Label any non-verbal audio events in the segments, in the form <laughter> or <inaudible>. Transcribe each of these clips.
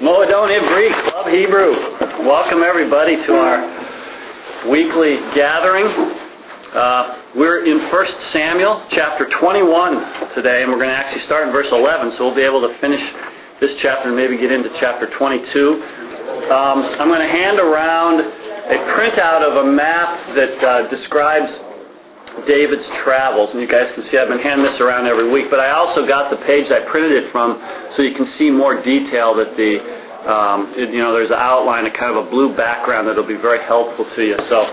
Moadon Ivri, Club Hebrew. Welcome everybody to our weekly gathering. Uh, we're in 1 Samuel chapter 21 today, and we're going to actually start in verse 11, so we'll be able to finish this chapter and maybe get into chapter 22. Um, I'm going to hand around a printout of a map that uh, describes David's travels, and you guys can see I've been handing this around every week. But I also got the page I printed it from, so you can see more detail. That the um, it, you know there's an outline, a kind of a blue background that'll be very helpful to you. So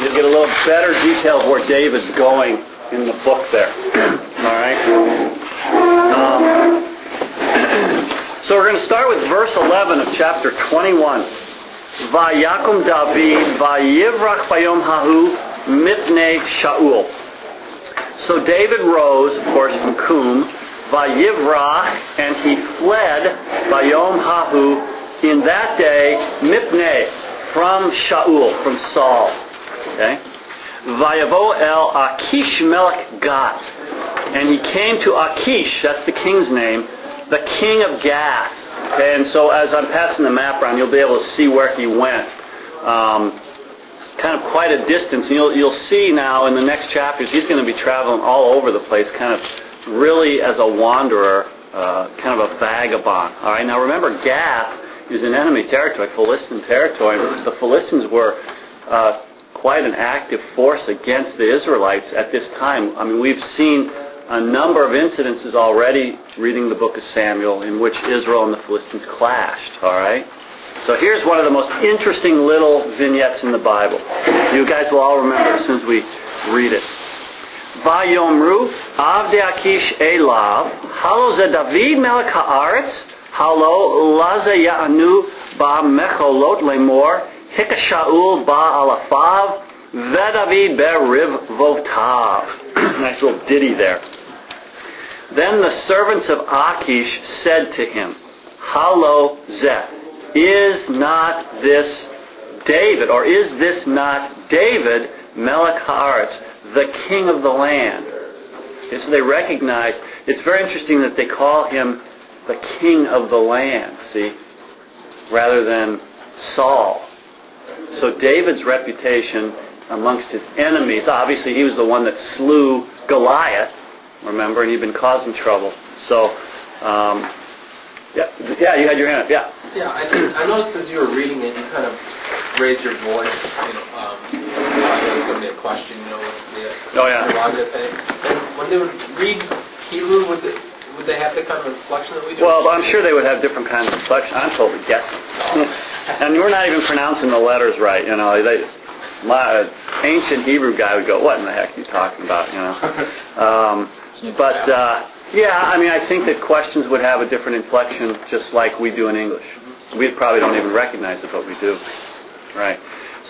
you'll get a little better detail of where David's going in the book there. <clears throat> All right. Um, so we're going to start with verse 11 of chapter 21. Vayakum David, Vayivrach Bayom Hahu, Mipnei Shaul. So David rose, of course, from Kum, Vayivrach, and he fled Bayom Hahu in that day, Mipnei, from Shaul, from Saul. Okay? Vayavo el Akish Melech Gath. And he came to Akish, that's the king's name, the king of Gath. Okay, and so as I'm passing the map around, you'll be able to see where he went. Um, kind of quite a distance. And you'll, you'll see now in the next chapters, he's going to be traveling all over the place, kind of really as a wanderer, uh, kind of a vagabond. All right, now remember, Gath is an enemy territory, Philistine territory. The Philistines were uh, quite an active force against the Israelites at this time. I mean, we've seen a number of incidences already reading the book of Samuel in which Israel and the Philistines clashed. All right? So here's one of the most interesting little vignettes in the Bible. You guys will all remember as soon as we read it. Vayomru avde Akish elav halo ze David melech haaretz halo laze ya'anu ba mecholot lemor hika Shaul ba alafav vedavid beriv votav. <clears throat> nice little ditty there. Then the servants of Akish said to him, Halo zeh. Is not this David, or is this not David, Melech Haaretz, the king of the land? And so they recognize, it's very interesting that they call him the king of the land, see, rather than Saul. So David's reputation amongst his enemies, obviously he was the one that slew Goliath, remember, and he'd been causing trouble. So um, yeah, yeah, you had your hand up. Yeah. Yeah, I, I noticed as you were reading it, you kind of raised your voice. You know, um, there was going to be a question, you know, with the oh, yeah. interrogative thing. And when they would read Hebrew, would they, would they have the kind of inflection that we do? Well, I'm sure they would have different kinds of inflection. I'm totally guessing. <laughs> and we're not even pronouncing the letters right. You know, they, my ancient Hebrew guy would go, "What in the heck are you talking about?" You know. <laughs> Um, but. Uh, yeah, I mean, I think that questions would have a different inflection just like we do in English. We probably don't even recognize it, but we do. Right.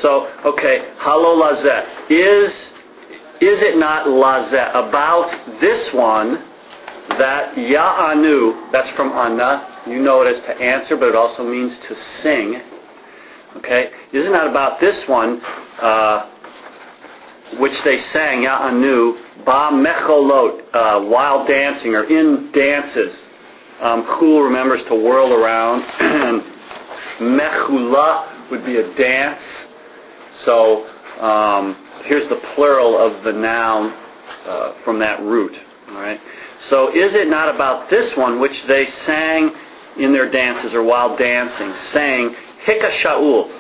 So, okay, halo lazet. Is, is it not lazet about this one that ya'anu, that's from anna, you know it as to answer, but it also means to sing. Okay? Is it not about this one, uh, which they sang, ya'anu, Ba Mecholot, uh, while dancing or in dances. Um, Chul remembers to whirl around, and <clears throat> Mechula would be a dance. So um, here's the plural of the noun uh, from that root. All right. So is it not about this one which they sang in their dances or while dancing, saying, Hika Shaul,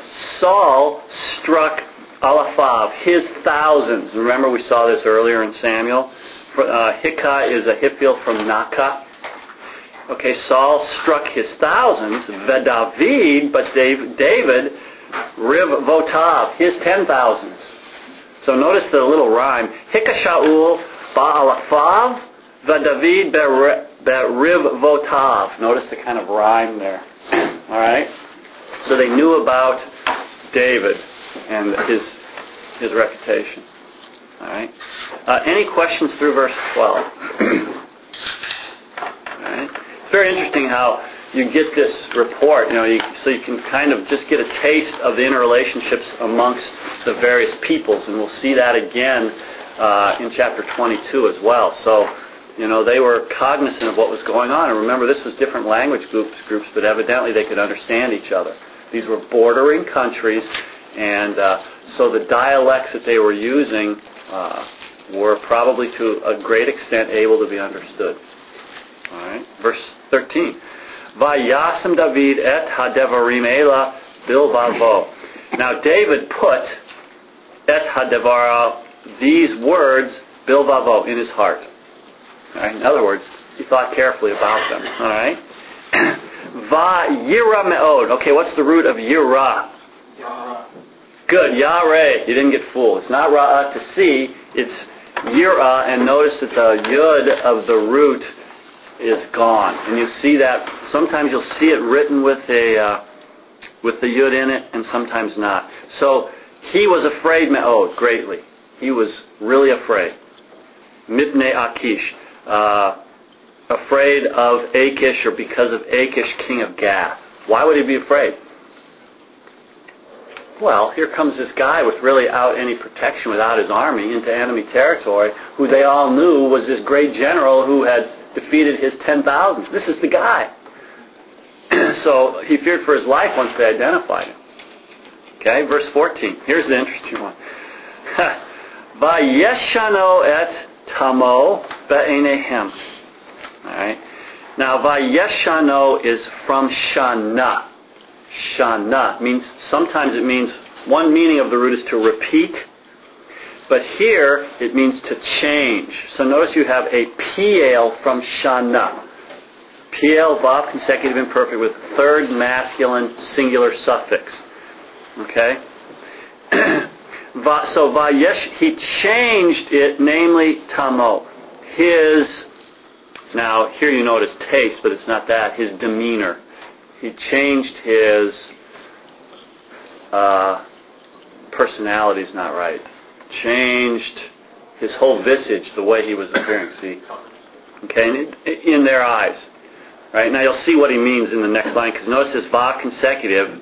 Saul struck Alafav, his thousands. Remember we saw this earlier in Samuel. Uh, Hika is a Hiphil from Naka. Okay, Saul struck his thousands, Vedavid, but David, Riv Votav, his ten thousands. So notice the little rhyme. Hika Shaul Ba'alafav, Vedavid Beriv Votav. Notice the kind of rhyme there. <clears throat> All right? So they knew about David and his his reputation. All right. Uh, any questions through verse 12? All right. It's very interesting how you get this report, you know, you, so you can kind of just get a taste of the interrelationships amongst the various peoples, and we'll see that again uh, in chapter 22 as well. So You know, they were cognizant of what was going on. And remember, this was different language groups, groups but evidently they could understand each other. These were bordering countries, and uh, so the dialects that they were using uh, were probably to a great extent able to be understood. All right, verse 13. Vayasam David et. Now David put et hadevara these words bilvavo in his heart. All right? In other words, he thought carefully about them. All right. <clears throat> Va yira me'od. Okay, what's the root of yira? Good, yare. You didn't get fooled. It's not ra'ah to see. It's yira, and notice that the yud of the root is gone. And you see that sometimes you'll see it written with a uh, with the yud in it, and sometimes not. So he was afraid me'od greatly. He was really afraid. Mipne Akish. Uh, afraid of Achish or because of Achish, king of Gath. Why would he be afraid? Well, here comes this guy with really out any protection without his army into enemy territory, who they all knew was this great general who had defeated his 10,000s. This is the guy. <clears throat> so he feared for his life once they identified him. Okay, verse 14. Here's the interesting one. <laughs> Vayeshano et tamo be'enehem. Alright? Now, Vayeshano is from Shana. Shana means, sometimes it means, one meaning of the root is to repeat, but here it means to change. So notice you have a Piel from Shana. Piel, Vav consecutive imperfect with third masculine singular suffix. Okay? <clears throat> so Vayesh, he changed it, namely Tamo. His now, here you notice taste, but it's not that. His demeanor. He changed his uh, personality is not right. Changed his whole visage, the way he was appearing. See, okay, in their eyes. Right now, you'll see what he means in the next line because notice this va consecutive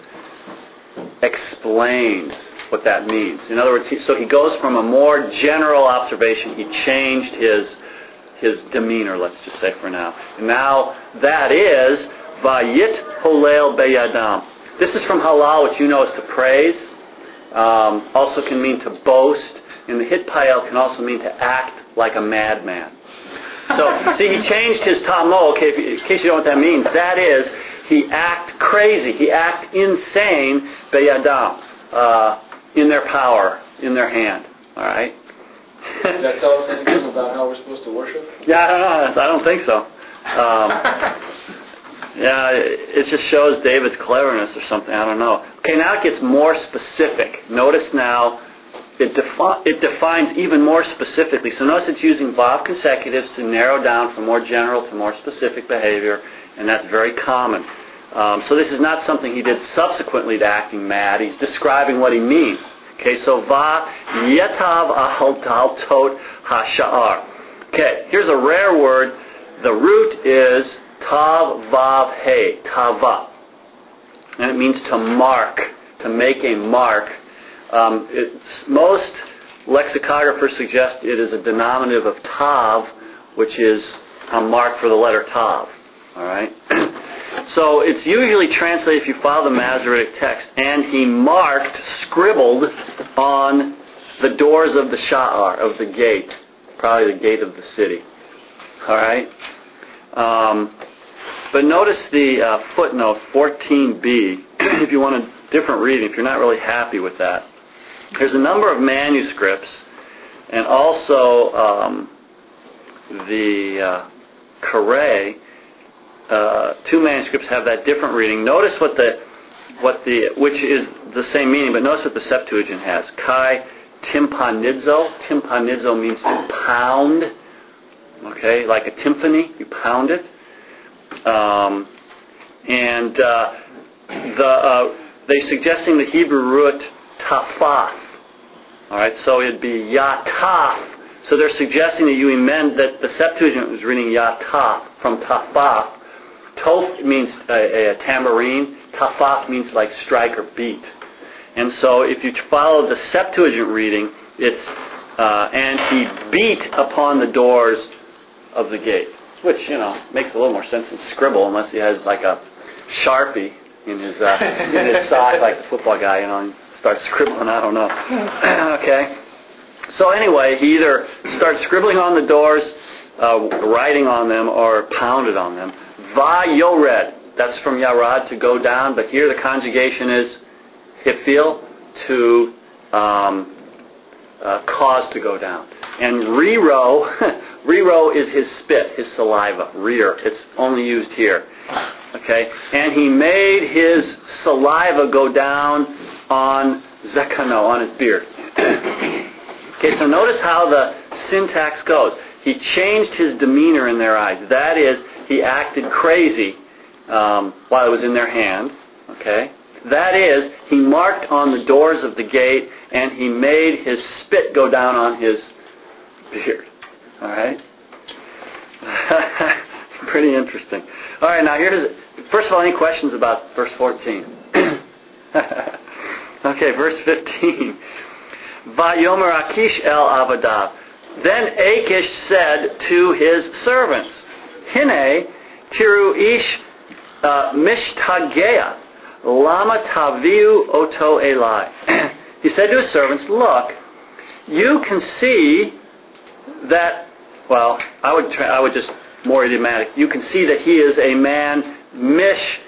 explains what that means. In other words, he, so he goes from a more general observation. He changed his his demeanor, let's just say for now. Now, that is Vayit Holel Beyadam. This is from halal, which you know is to praise. Um, also can mean to boast. And the hit hitpael can also mean to act like a madman. So, <laughs> see, he changed his tamo, okay, in case you don't know what that means. That is, he act crazy, he act insane, beyadam, uh, in their power, in their hand. All right? Does that tell us anything about how we're supposed to worship? <laughs> Yeah, I don't know. I don't think so. Um, <laughs> yeah, it just shows David's cleverness or something. I don't know. Okay, now it gets more specific. Notice now it, defi- it defines even more specifically. So notice it's using Vav consecutives to narrow down from more general to more specific behavior, and that's very common. Um, so this is not something he did subsequently to acting mad. He's describing what he means. Okay, so va yetav ahal tot hasha'ar. Okay, here's a rare word. The root is tav vav he, tava. And it means to mark, to make a mark. Um, most lexicographers suggest it is a denominative of tav, which is a mark for the letter tav. All right? <clears throat> So it's usually translated, if you follow the Masoretic text, and he marked, scribbled on the doors of the Sha'ar, of the gate, probably the gate of the city. All right? Um, but notice the uh, footnote 14b, <clears throat> if you want a different reading, if you're not really happy with that. There's a number of manuscripts, and also um, the uh, Karae uh, two manuscripts have that different reading. Notice what the what the which is the same meaning, but notice what the Septuagint has. Kai timpanidzo. Timpanidzo means to pound. Okay, like a timpani, you pound it. Um, and uh, uh, they suggesting the Hebrew root tafath. All right, so it'd be yataf. So they're suggesting that you amend that the Septuagint was reading yataf from tafath Toph means a, a, tambourine. Tafaf means like strike or beat. And so if you follow the Septuagint reading, it's uh, and he beat upon the doors of the gate. Which, you know, makes a little more sense than scribble unless he has like a Sharpie in his, uh, in his <laughs> sock like the football guy, you know, and starts scribbling, I don't know. <laughs> okay? So anyway, he either starts scribbling on the doors, uh, writing on them, or pounded on them. Va yored, that's from yarad to go down, but here the conjugation is hifil to um, uh, cause to go down. And rero, <laughs> rero is his spit, his saliva, rear. It's only used here. Okay? And he made his saliva go down on zekano, on his beard. <coughs> okay, so notice how the syntax goes. He changed his demeanor in their eyes. That is, he acted crazy um, while it was in their hand. Okay? That is, he marked on the doors of the gate and he made his spit go down on his beard. All right? <laughs> Pretty interesting. All right, now here's first of all, any questions about verse 14? <laughs> okay, verse 15. Vayomer Akish el Avadav. Then Achish said to his servants, Hine tiru ish uh, mishtagea lama taviu oto elai. <clears throat> he said to his servants, Look, you can see that. Well, I would try, I would just more idiomatic. You can see that he is a man mish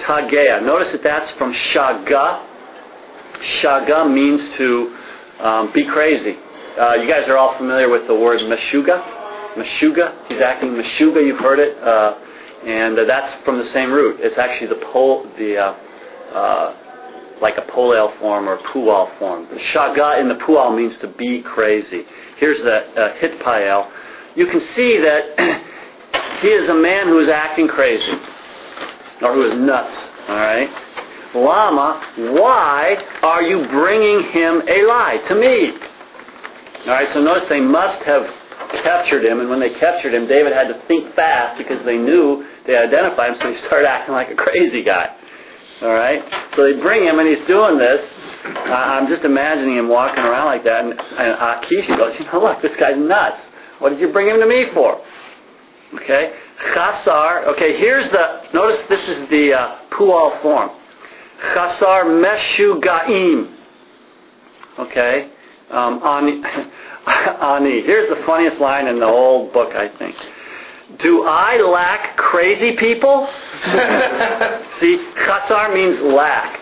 tagea. Notice that that's from shaga. Shaga means to um, be crazy. Uh, you guys are all familiar with the word meshuga. Meshuga. He's acting meshuga. You've heard it, uh, and uh, that's from the same root. It's actually the pol the uh, like a polel form or pual form. The shaga in the pual means to be crazy. Here's the uh, hitpael. You can see that <clears throat> he is a man who is acting crazy or who is nuts. All right. Lama, why are you bringing him a lie to me? All right, so notice they must have captured him, and when they captured him, David had to think fast because they knew they identified him, so he started acting like a crazy guy. All right, so they bring him, and he's doing this. Uh, I'm just imagining him walking around like that, and, and Akish goes, "You know, look, this guy's nuts. What did you bring him to me for?" Okay, chasar. Okay, here's the. Notice this is the uh, pual form. Chasar meshu ga'im. Okay, um, ani. <laughs> ani. Here's the funniest line in the whole book, I think. Do I lack crazy people? <laughs> See, chasar means lack.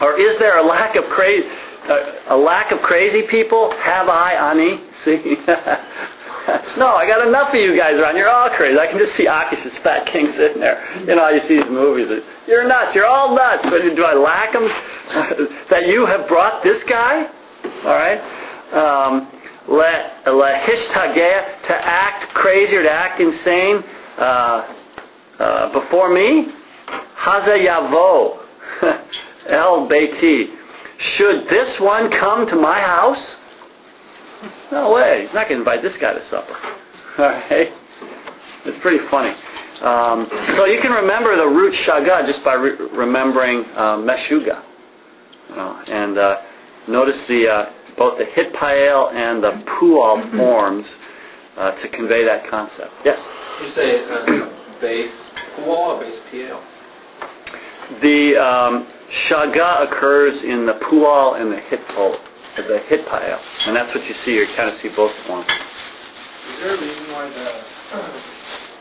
or is there a lack of crazy, uh, a lack of crazy people? Have I, ani? See. <laughs> no, I got enough of you guys around. You're all crazy. I can just see Akish's fat king sitting there. You know, you see these movies. You're nuts. You're all nuts. But do I lack them? <laughs> that you have brought this guy? All right. Um, let hishtagea to act crazy or to act insane uh, uh, before me. Haza yavo <laughs> el beiti. Should this one come to my house? No way. He's not going to invite this guy to supper. <laughs> All right. It's pretty funny. Um, so you can remember the root shaga just by re- remembering uh, meshuga. Know, and uh, notice the uh, both the hitpael and the pual forms uh, to convey that concept. Yes? You say uh, base pual or base pl? The um, shaga occurs in the pual and the hitpol, the hitpael, and that's what you see. You kind of see both forms. Is there a reason why the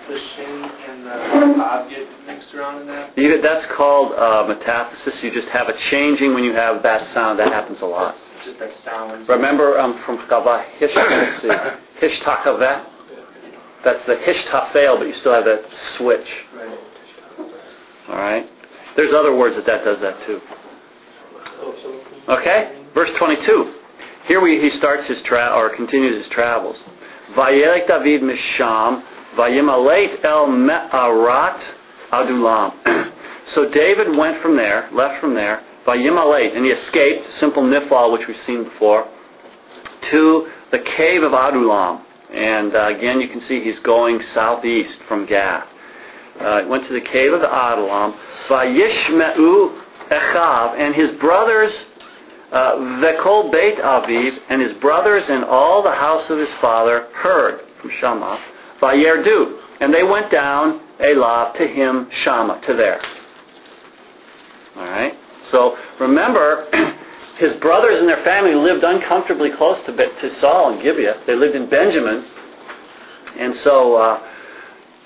the shin and the bob get mixed around in that? You, that's called uh, metathesis. You just have a changing when you have that sound. That happens a lot. Just that sound. Remember um, from Chava, Hish, let's see, <coughs> Hishtachaveh? That's the Hishtafel, but you still have that switch. Right. All right? There's other words that that does that too. Okay? Verse 22. Here we, he starts his tra- or continues his travels. Vayelek David Misham, Vayimaleit El Me'arat Adulam. <clears throat> so David went from there, left from there, Vayimaleit, and he escaped, simple nifal, which we've seen before, to the cave of Adulam. And uh, again, you can see he's going southeast from Gath. Uh, he went to the cave of Adulam. Vayishme'u Echav, and his brothers, uh, Vekol Beit Aviv, and his brothers and all the house of his father heard from Shammah. Vayerdu. And they went down Elav to him, Shama, to there. Alright? So remember, <clears throat> his brothers and their family lived uncomfortably close to, to Saul and Gibeah. They lived in Benjamin. And so, uh,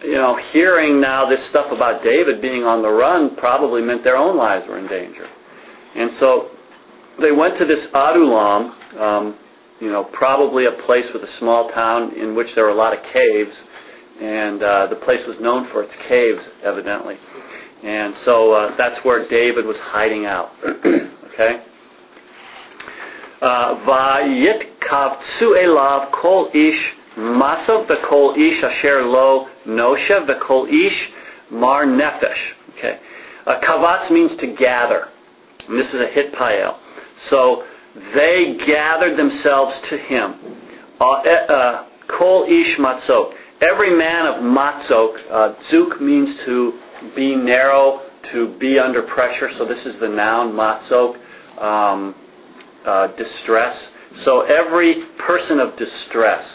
you know, hearing now this stuff about David being on the run probably meant their own lives were in danger. And so they went to this Adullam, um, you know, probably a place with a small town in which there were a lot of caves, and uh, the place was known for its caves, evidently. And so uh, that's where David was hiding out. <clears throat> okay? Uh, Vayitkavtsu elav kol ish matzov v'kol ish asher lo noshev v'kol ish mar nefesh. Okay? Uh, kavatz means to gather. And this is a hitpael. So they gathered themselves to him. Uh, uh, kol ish matzok. Every man of matzok, uh, zuk means to be narrow, to be under pressure. So this is the noun matzok, um, uh, distress. So every person of distress.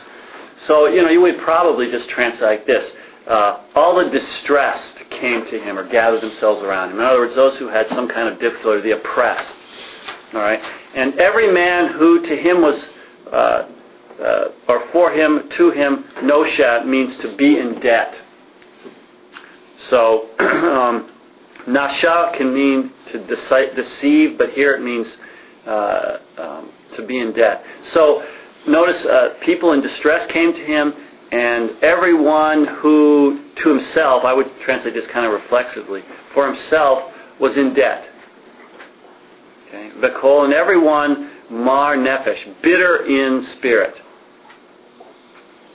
So you know you would probably just translate like this: uh, all the distressed came to him or gathered themselves around him. In other words, those who had some kind of difficulty, the oppressed. All right, and every man who to him was, uh, uh, or for him, to him, noshat means to be in debt. So, <clears throat> um, nasha can mean to deceive, but here it means uh, um, to be in debt. So, notice uh, people in distress came to him, and everyone who, to himself, I would translate this kind of reflexively, for himself was in debt. Okay? V'kol, and everyone mar nefesh, bitter in spirit.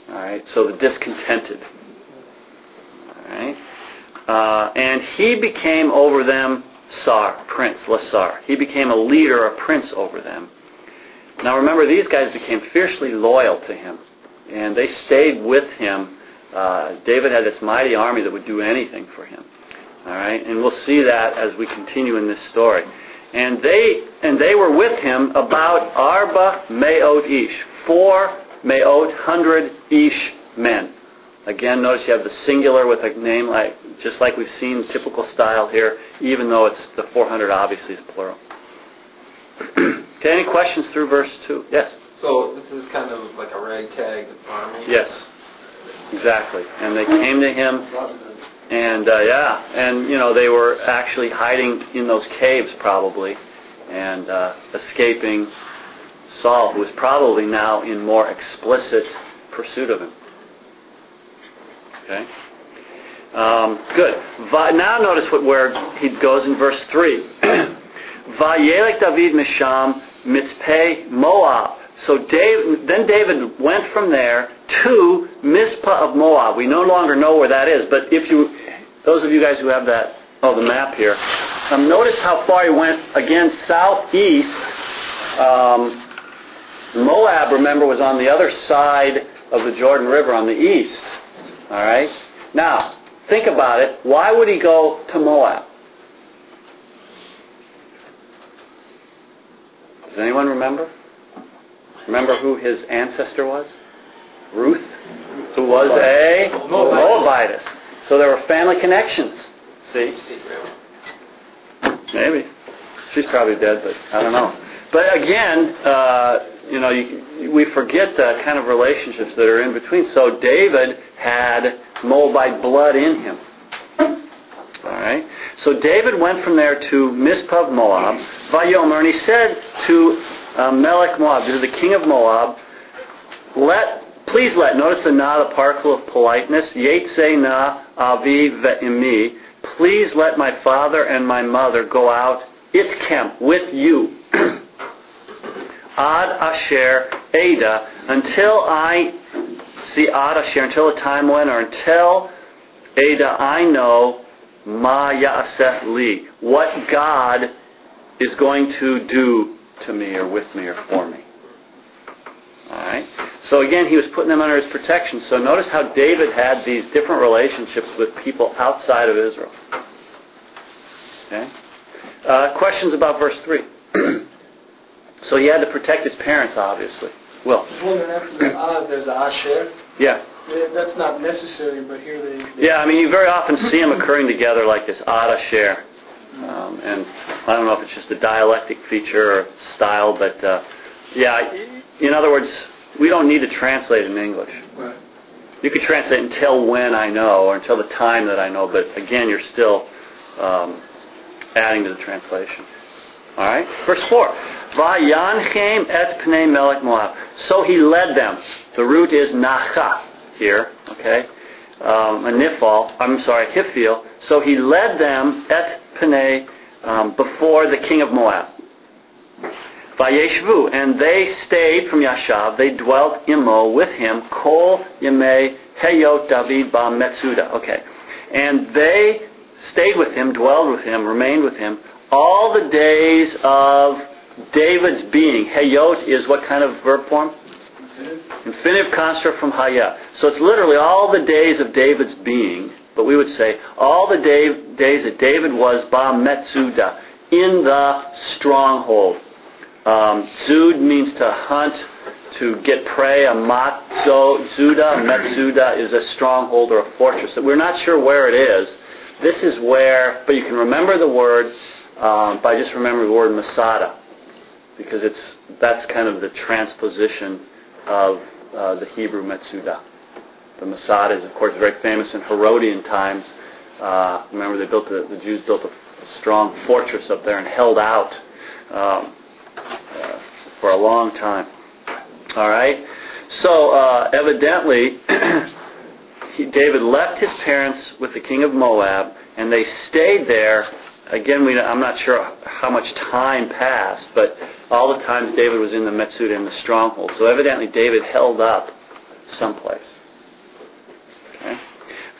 All right, so the discontented. All right, uh, and he became over them Sar, prince, Lasar. He became a leader, a prince over them. Now remember, these guys became fiercely loyal to him, and they stayed with him. Uh, David had this mighty army that would do anything for him. All right, and we'll see that as we continue in this story. And they and they were with him about arba meot ish, four meot hundred ish men. Again, notice you have the singular with a name like just like we've seen typical style here, even though it's the 400 obviously is plural. <clears throat> okay, any questions through verse two? Yes. So this is kind of like a ragtag army. Yes. Exactly. And they came to him and uh, yeah, and you know they were actually hiding in those caves probably, and uh, escaping Saul, who was probably now in more explicit pursuit of him. Okay. Um, good. Now notice what where he goes in verse three. <clears throat> Vayelek David Misham Mitzpeh Moab. So Dave, then David went from there to Mizpah of Moab. We no longer know where that is, but if you, those of you guys who have that, oh, the map here, um, notice how far he went again southeast. Um, Moab, remember, was on the other side of the Jordan River on the east. All right. Now, think about it. Why would he go to Moab? Does anyone remember? Remember who his ancestor was? Ruth, who was a Moabitess. So there were family connections. See? Maybe. She's probably dead, but I don't know. But again, uh, you know, you, we forget the kind of relationships that are in between. So David had Moabite blood in him. All right. So David went from there to Mizpah of Moab, Vayomer, and he said to uh, Melech Moab, to the king of Moab, let, please let, notice the na, the particle of politeness, Yetse na avi ve'imi, please let my father and my mother go out itkem, with you, ad asher ada, until I, see ad asher, until a time when, or until ada I know ma ya'aseh li, what God is going to do to me or with me or for me. Alright? So again, he was putting them under his protection. So notice how David had these different relationships with people outside of Israel. Okay? Uh, questions about verse 3. <clears throat> so he had to protect his parents, obviously. Well, there's a Asher. Yeah. That's not necessary, but here they. they Yeah, I mean, you very often see them occurring together like this ada share. Um, and I don't know if it's just a dialectic feature or style, but uh, yeah, in other words, we don't need to translate in English. Right. You could translate until when I know, or until the time that I know, but again, you're still um, adding to the translation. All right, verse four. Vayanchem et pnei melech Moab. So he led them. The root is nacha here. Okay, um, a nifal. I'm sorry, hifil. So he led them et pnei um, before the king of Moab. Vayeshvu, and they stayed from Yashav. They dwelt imo with him. Kol yemei heyot David ba metzuda. Okay, and they stayed with him, dwelled with him, remained with him all the days of David's being. Hayot is what kind of verb form? Infinitive construct from haya. So it's literally all the days of David's being. But we would say all the day, days that David was ba metzuda in the stronghold. Um, Zud means to hunt, to get prey. A matzuda, metzuda is a stronghold or a fortress. We're not sure where it is. This is where, but you can remember the word um, by just remember the word Masada, because it's that's kind of the transposition of uh, the Hebrew Metzuda. The Masada is, of course, very famous in Herodian times. Uh, remember, they built the, the Jews built a, a, strong fortress up there and held out. Um, uh, for a long time. All right. So uh, evidently, <clears throat> he, David left his parents with the king of Moab, and they stayed there. Again, we, I'm not sure how much time passed, but all the times David was in the Metzuda in the stronghold. So evidently, David held up someplace. Okay.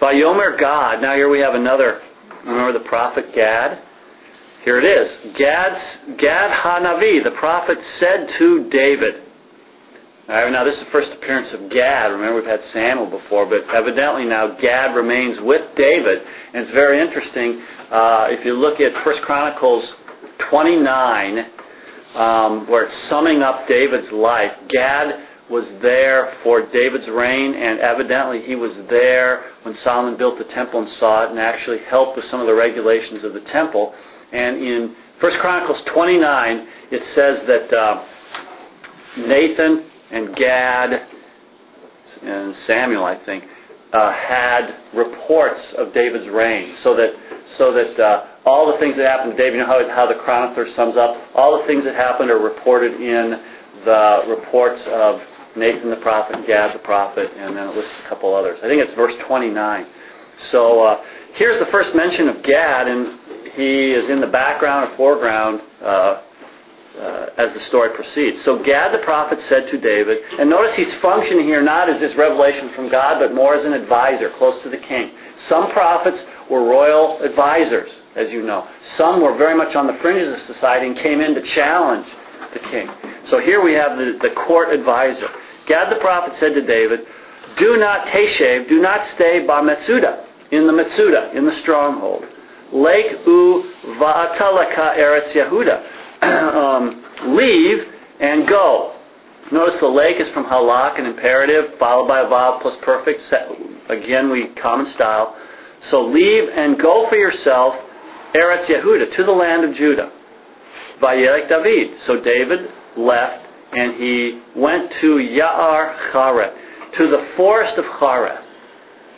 Vayomer God. Now here we have another. Remember the prophet Gad. Here it is. Gad's, Gad Hanavi, the prophet, said to David. Right, now, this is the first appearance of Gad. Remember, we've had Samuel before, but evidently now Gad remains with David. And it's very interesting. Uh, if you look at 1 Chronicles 29, um, where it's summing up David's life, Gad was there for David's reign, and evidently he was there when Solomon built the temple and saw it and actually helped with some of the regulations of the temple. And in 1 Chronicles 29, it says that uh, Nathan and Gad and Samuel, I think, uh, had reports of David's reign, so that so that uh, all the things that happened to David, you know how, how the chronicler sums up, all the things that happened are reported in the reports of Nathan the prophet, and Gad the prophet, and then it lists a couple others. I think it's verse 29. So uh, here's the first mention of Gad, and he is in the background or foreground uh, uh, as the story proceeds. So Gad the prophet said to David, and notice he's functioning here not as this revelation from God, but more as an advisor close to the king. Some prophets were royal advisors, as you know. Some were very much on the fringes of society and came in to challenge the king. So here we have the, the court advisor. Gad the prophet said to David, Do not teshev, do not stay by Metzuda, in the Metzuda, in the stronghold. Lake u va'atalaka eretz Yehuda. <clears throat> um, leave and go. Notice the lake is from halak, an imperative, followed by a vav plus perfect. Again, we common style. So leave and go for yourself, Eretz Yehuda, to the land of Judah. Vayelek David. So David left and he went to Ya'ar Chareth, to the forest of Chareth.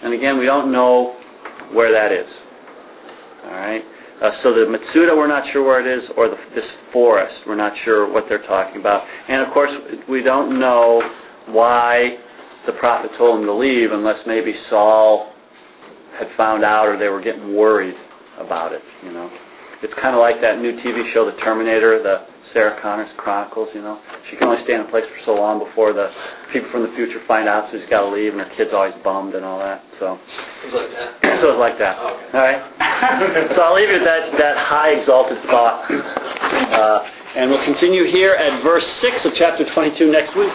And again, we don't know where that is. All right. Uh, so the Metzuda, we're not sure where it is, or the, this forest, we're not sure what they're talking about. And of course, we don't know why the prophet told him to leave, unless maybe Saul had found out, or they were getting worried about it. You know, it's kind of like that new TV show, The Terminator, the Sarah Connor's Chronicles. You know, she can only stay in a place for so long before the people from the future find out, so she's got to leave, and her kid's always bummed and all that. So It's like that. so it's like that. Oh, okay. All right. so I'll leave you with that, that high exalted thought. Uh, and we'll continue here at verse 6 of chapter 22 next week.